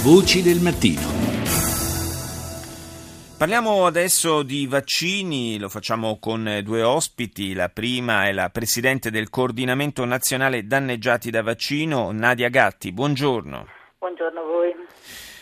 Voci del mattino. Parliamo adesso di vaccini, lo facciamo con due ospiti. La prima è la Presidente del Coordinamento Nazionale Danneggiati da Vaccino, Nadia Gatti. Buongiorno. Buongiorno a voi.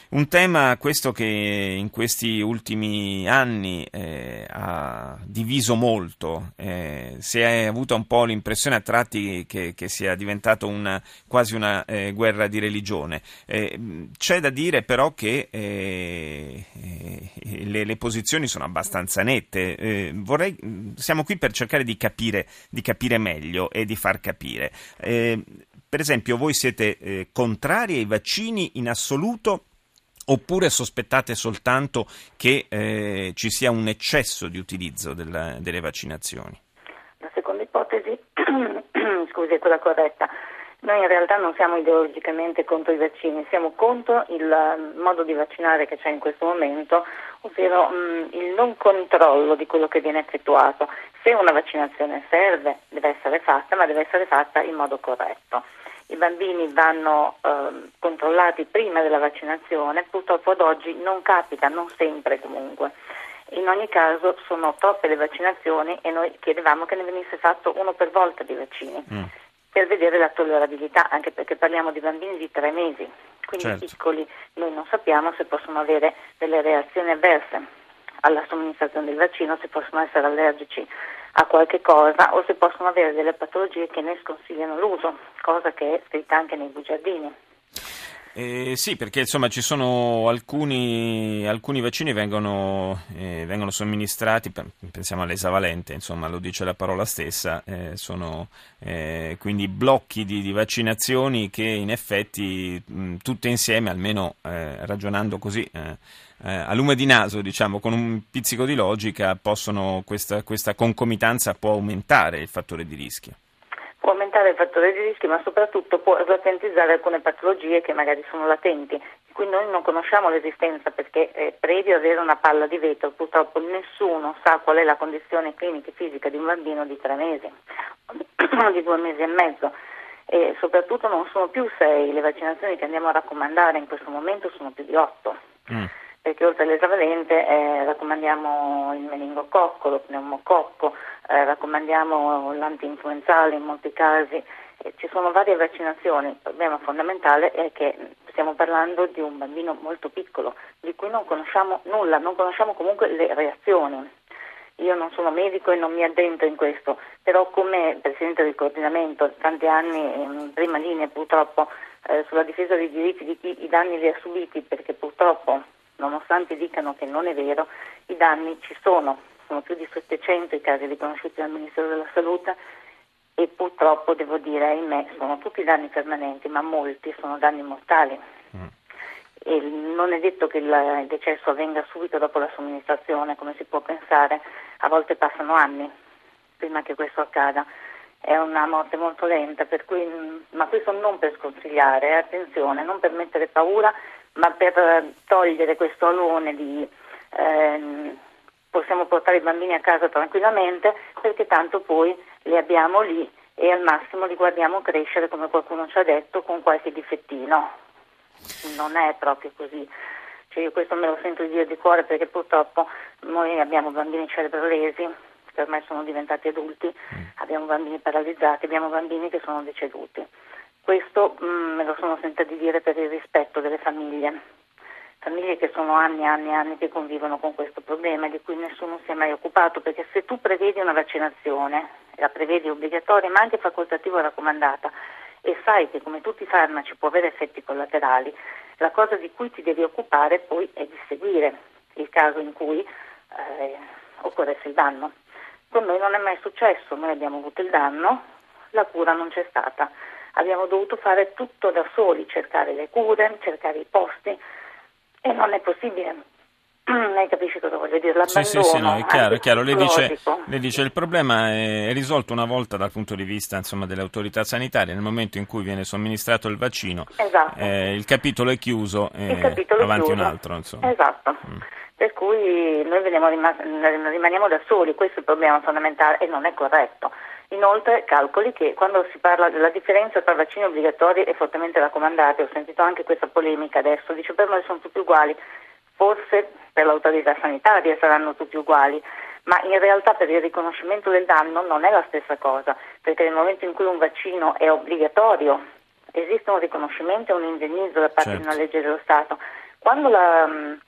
Un tema questo che in questi ultimi anni eh, ha diviso molto, eh, si è avuta un po' l'impressione a tratti che, che sia diventato una, quasi una eh, guerra di religione. Eh, c'è da dire però che eh, eh, le, le, posizioni sono abbastanza nette. Vorrei, siamo qui per cercare di capire, di capire meglio e di far capire. per esempio, voi siete contrari ai vaccini in assoluto? Oppure sospettate soltanto che eh, ci sia un eccesso di utilizzo della, delle vaccinazioni? La seconda ipotesi, scusi, è quella corretta. Noi in realtà non siamo ideologicamente contro i vaccini, siamo contro il modo di vaccinare che c'è in questo momento, ovvero mh, mm, il non controllo di quello che viene effettuato. Se una vaccinazione serve, deve essere fatta, ma deve essere fatta in modo corretto i bambini vanno eh, controllati prima della vaccinazione, purtroppo ad oggi non capita, non sempre comunque. In ogni caso sono troppe le vaccinazioni e noi chiedevamo che ne venisse fatto uno per volta di vaccini mm. per vedere la tollerabilità, anche perché parliamo di bambini di tre mesi, quindi certo. piccoli, noi non sappiamo se possono avere delle reazioni avverse alla somministrazione del vaccino, se possono essere allergici a qualche cosa o se possono avere delle patologie che ne sconsigliano l'uso, cosa che è scritta anche nei bugiardini. Eh, sì, perché insomma ci sono alcuni, alcuni vaccini vengono, eh, vengono somministrati, pensiamo all'esavalente, insomma lo dice la parola stessa, eh, sono eh, quindi blocchi di, di, vaccinazioni che in effetti mh, tutte insieme, almeno eh, ragionando così eh, a lume di naso, diciamo, con un pizzico di logica, possono, questa, questa concomitanza può aumentare il fattore di rischio. Può aumentare il fattore di rischio, ma soprattutto può latentizzare alcune patologie che magari sono latenti, di cui noi non conosciamo l'esistenza perché eh, previo avere una palla di vetro. Purtroppo nessuno sa qual è la condizione clinica e fisica di un bambino di tre mesi o di due mesi e mezzo. E soprattutto non sono più sei, le vaccinazioni che andiamo a raccomandare in questo momento sono più di otto. Mm perché oltre all'esavalente eh, raccomandiamo il meningococco, lo pneumococco, eh, raccomandiamo l'antinfluenzale in molti casi, eh, ci sono varie vaccinazioni, il problema fondamentale è che stiamo parlando di un bambino molto piccolo, di cui non conosciamo nulla, non conosciamo comunque le reazioni. Io non sono medico e non mi addentro in questo, però come Presidente del coordinamento, tanti anni in prima linea purtroppo eh, sulla difesa dei diritti di chi i danni li ha subiti, perché purtroppo nonostante dicano che non è vero, i danni ci sono, sono più di 700 i casi riconosciuti dal Ministero della Salute e purtroppo devo dire, ahimè, sono tutti danni permanenti, ma molti sono danni mortali. Mm. E non è detto che il decesso avvenga subito dopo la somministrazione, come si può pensare, a volte passano anni prima che questo accada. È una morte molto lenta, cui, ma questo non per sconsigliare, eh, attenzione, non per mettere paura, ma per togliere questo alone di ehm, possiamo portare i bambini a casa tranquillamente perché tanto poi li abbiamo lì e al massimo li guardiamo crescere come qualcuno ci ha detto con qualche difettino. Non è proprio così. Cioè io questo me lo sento dire di cuore perché purtroppo noi abbiamo bambini cerebrolesi che ormai sono diventati adulti, mm. abbiamo bambini paralizzati, abbiamo bambini che sono deceduti. Questo mm, me lo sono sentita di dire per il rispetto delle famiglie, famiglie che sono anni e anni e anni che convivono con questo problema di cui nessuno si è mai occupato, perché se tu prevedi una vaccinazione, la prevedi obbligatoria ma anche facoltativa o raccomandata, e sai che come tutti i farmaci può avere effetti collaterali, la cosa di cui ti devi occupare poi è di seguire il caso in cui eh, occorresse il danno. Con noi non è mai successo, noi abbiamo avuto il danno, la cura non c'è stata abbiamo dovuto fare tutto da soli, cercare le cure, cercare i posti e non è possibile. Lei capisce cosa voglio dire? L'abbandono, sì, sì, sì, no, è chiaro, è chiaro. Lei dice, lei dice il problema è risolto una volta dal punto di vista insomma, delle autorità sanitarie, nel momento in cui viene somministrato il vaccino, esatto. eh, il capitolo è chiuso e capitolo avanti chiuso. un altro. Insomma. Esatto. Mm. Per cui noi rimaniamo da soli, questo è il problema fondamentale e non è corretto Inoltre calcoli che quando si parla della differenza tra vaccini obbligatori e fortemente raccomandati, ho sentito anche questa polemica adesso, dice per noi sono tutti uguali, forse per l'autorità sanitaria saranno tutti uguali, ma in realtà per il riconoscimento del danno non è la stessa cosa, perché nel momento in cui un vaccino è obbligatorio esiste un riconoscimento e un indennizzo da parte certo. di una legge dello Stato. Quando la mh,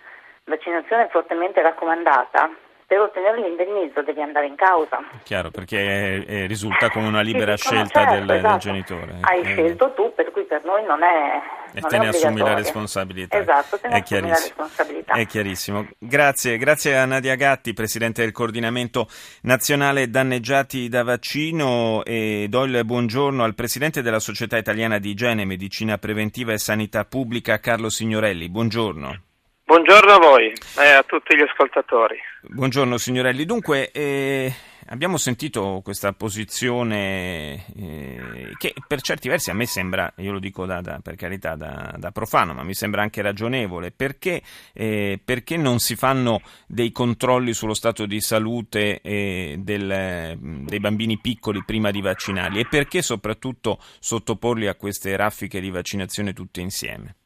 vaccinazione è fortemente raccomandata, per ottenere l'indennizzo devi andare in causa. Chiaro, perché eh, risulta come una libera scelta certo, del, esatto. del, genitore. Hai eh, scelto tu, per cui per noi non è. E te ne assumi la responsabilità. Esatto, te ne è assumi la responsabilità. È chiarissimo. Grazie, grazie a Nadia Gatti, Presidente del Coordinamento Nazionale Danneggiati da Vaccino e do il buongiorno al Presidente della Società Italiana di Igiene, Medicina Preventiva e Sanità Pubblica, Carlo Signorelli. Buongiorno. Buongiorno a voi e a tutti gli ascoltatori. Buongiorno signorelli. Dunque, eh, abbiamo sentito questa posizione eh, che per certi versi a me sembra, io lo dico da, da, per carità da, da, profano, ma mi sembra anche ragionevole. Perché, eh, perché, non si fanno dei controlli sullo stato di salute eh, del, dei bambini piccoli prima di vaccinarli? E perché soprattutto sottoporli a queste raffiche di vaccinazione tutte insieme?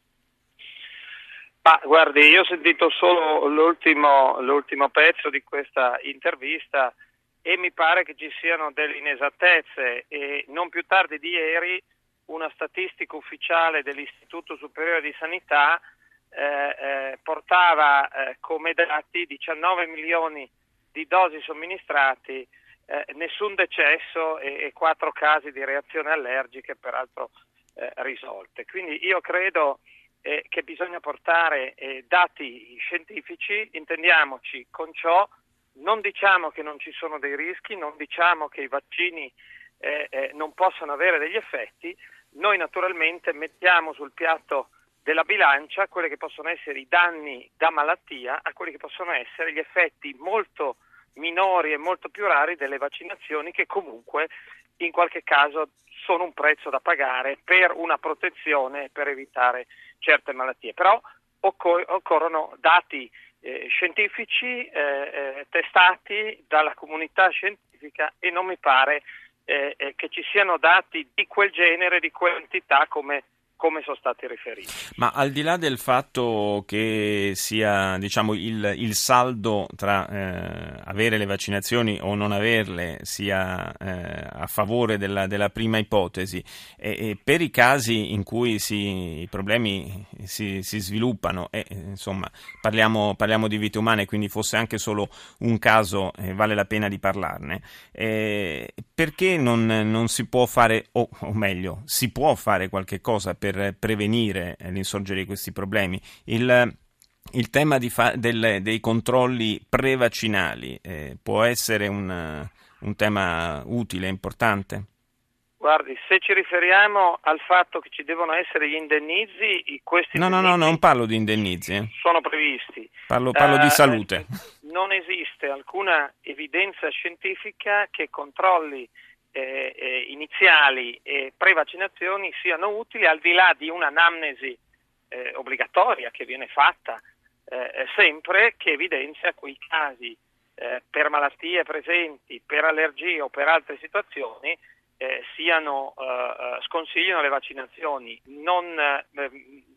Ma guardi, io ho sentito solo l'ultimo, l'ultimo, pezzo di questa intervista e mi pare che ci siano delle inesattezze e non più tardi di ieri una statistica ufficiale dell'Istituto Superiore di Sanità eh, eh, portava eh, come dati 19 milioni di dosi somministrati, eh, nessun decesso e, e 4 casi di reazioni allergiche peraltro eh, risolte. Quindi io credo eh, che bisogna portare eh, dati scientifici, intendiamoci con ciò, non diciamo che non ci sono dei rischi, non diciamo che i vaccini eh, eh, non possono avere degli effetti, noi naturalmente mettiamo sul piatto della bilancia quelli che possono essere i danni da malattia a quelli che possono essere gli effetti molto minori e molto più rari delle vaccinazioni che comunque in qualche caso sono un prezzo da pagare per una protezione per evitare certe malattie, però occor- occorrono dati eh, scientifici eh, eh, testati dalla comunità scientifica e non mi pare eh, eh, che ci siano dati di quel genere, di quell'entità come come sono stati riferiti. Ma al di là del fatto che sia diciamo, il, il, saldo tra eh, avere le vaccinazioni o non averle sia eh, a favore della, della prima ipotesi, e, e per i casi in cui si, i problemi si, si sviluppano, e, insomma parliamo, parliamo, di vite umane, quindi fosse anche solo un caso eh, vale la pena di parlarne, eh, perché non, non, si può fare, o, o meglio, si può fare qualche cosa per per prevenire l'insorgere di questi problemi. Il, il tema fa- del, dei controlli prevaccinali eh, può essere un, un tema utile, importante? Guardi, se ci riferiamo al fatto che ci devono essere gli indennizi, questi no, no, no, non parlo di indennizi. Eh. Sono previsti. Parlo, parlo uh, di salute. Non esiste alcuna evidenza scientifica che controlli eh, eh, iniziali e pre-vaccinazioni siano utili al di là di un'anamnesi eh, obbligatoria che viene fatta eh, sempre che evidenzia quei casi eh, per malattie presenti, per allergie o per altre situazioni eh, siano, sconsigliano le vaccinazioni. Non,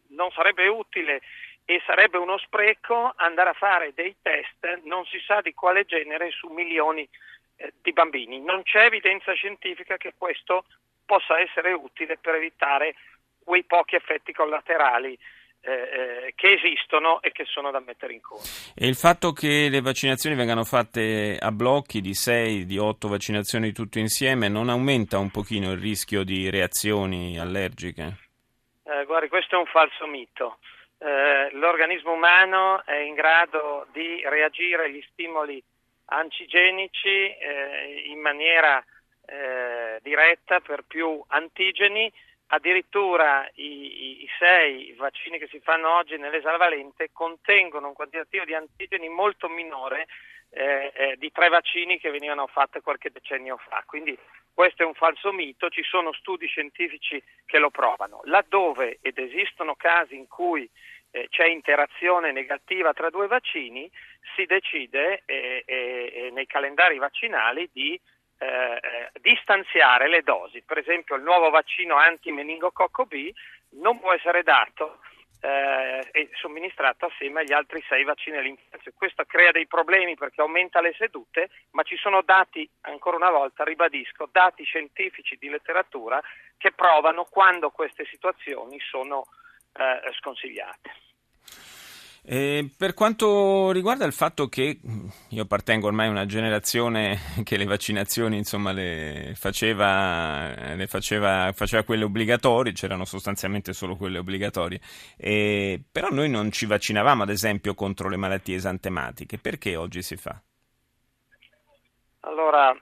non sarebbe utile e sarebbe uno spreco andare a fare dei test non si sa di quale genere su milioni di eh, di bambini. Non c'è evidenza scientifica che questo possa essere utile per evitare quei pochi effetti collaterali eh, eh, che esistono e che sono da mettere in conto. E il fatto che le vaccinazioni vengano fatte a blocchi di 6, di 8 vaccinazioni tutte insieme non aumenta un pochino il rischio di reazioni allergiche? Eh, guardi, questo è un falso mito. Eh, l'organismo umano è in grado di reagire agli stimoli antigenici eh, in maniera eh, diretta per più antigeni, addirittura i, i, i, sei vaccini che si fanno oggi nell'esavalente contengono un quantitativo di antigeni molto minore eh, eh, di tre vaccini che venivano fatti qualche decennio fa. Quindi questo è un falso mito, ci sono studi scientifici che lo provano. Laddove ed esistono casi in cui eh, c'è interazione negativa tra due vaccini, si decide eh, eh, eh nei calendari vaccinali di distanziare le dosi. Per esempio il nuovo vaccino anti-meningococco B non può essere dato e somministrato assieme agli altri sei vaccini all'infanzia. Questo crea dei problemi perché aumenta le sedute, ma ci sono dati, ancora una volta ribadisco, dati scientifici di letteratura che provano quando queste situazioni sono eh, sconsigliate. E per quanto riguarda il fatto che io appartengo ormai a una generazione che le vaccinazioni insomma, le, faceva, le faceva, faceva, quelle obbligatorie, c'erano sostanzialmente solo quelle obbligatorie, e, però noi non ci vaccinavamo ad esempio contro le malattie esantematiche, perché oggi si fa? Allora,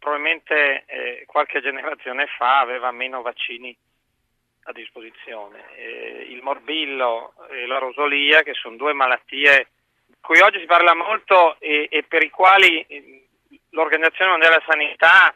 probabilmente eh, qualche generazione fa aveva meno vaccini a disposizione. Eh, il morbillo e la rosolia, che sono due malattie di cui oggi si parla molto e, e per i quali eh, l'Organizzazione Mondiale della Sanità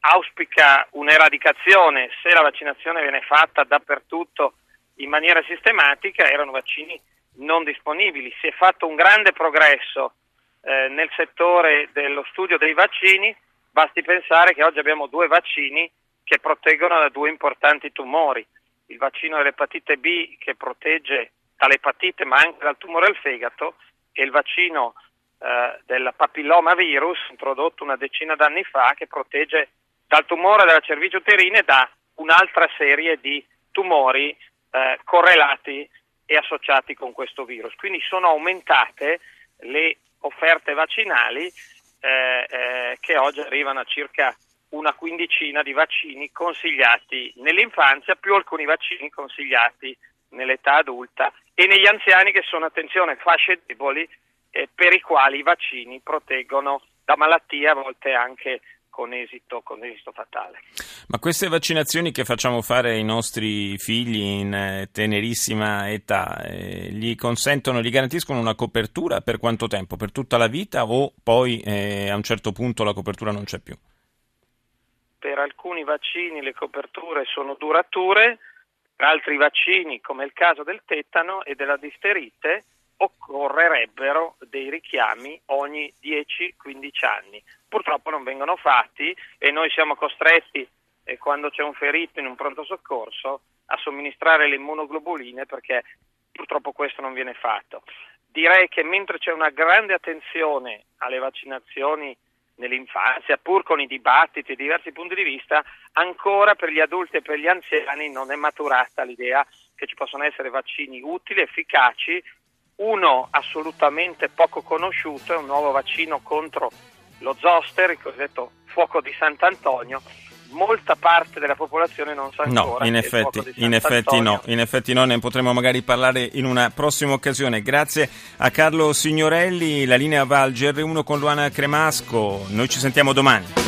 auspica un'eradicazione se la vaccinazione viene fatta dappertutto in maniera sistematica, erano vaccini non disponibili. Si è fatto un grande progresso eh, nel settore dello studio dei vaccini, basti pensare che oggi abbiamo due vaccini che proteggono da due importanti tumori il vaccino dell'epatite B che protegge dall'epatite ma anche dal tumore al fegato e il vaccino eh, del papillomavirus introdotto una decina d'anni fa che protegge dal tumore della cervice uterina e da un'altra serie di tumori eh, correlati e associati con questo virus. Quindi sono aumentate le offerte vaccinali eh, eh che oggi arrivano a circa una quindicina di vaccini consigliati nell'infanzia più alcuni vaccini consigliati nell'età adulta e negli anziani che sono, attenzione, fasce deboli eh, per i quali i vaccini proteggono da malattie a volte anche con esito, con esito, fatale. Ma queste vaccinazioni che facciamo fare ai nostri figli in eh, tenerissima età, eh, gli consentono, gli garantiscono una copertura per quanto tempo? Per tutta la vita o poi eh, a un certo punto la copertura non c'è più? Per alcuni vaccini le coperture sono durature, per altri vaccini, come il caso del tetano e della disterite, occorrerebbero dei richiami ogni 10-15 anni. Purtroppo non vengono fatti e noi siamo costretti, eh, quando c'è un ferito in un pronto soccorso, a somministrare le immunoglobuline perché purtroppo questo non viene fatto. Direi che mentre c'è una grande attenzione alle vaccinazioni nell'infanzia, pur con i dibattiti e diversi punti di vista, ancora per gli adulti e per gli anziani non è maturata l'idea che ci possono essere vaccini utili, efficaci. Uno assolutamente poco conosciuto è un nuovo vaccino contro lo zoster, il cosiddetto fuoco di Sant'Antonio, molta parte della popolazione non sa ancora. No, in effetti, in effetti no, in effetti no, ne potremo magari parlare in una prossima occasione. Grazie a Carlo Signorelli, la linea va al GR1 con Luana Cremasco, noi ci sentiamo domani.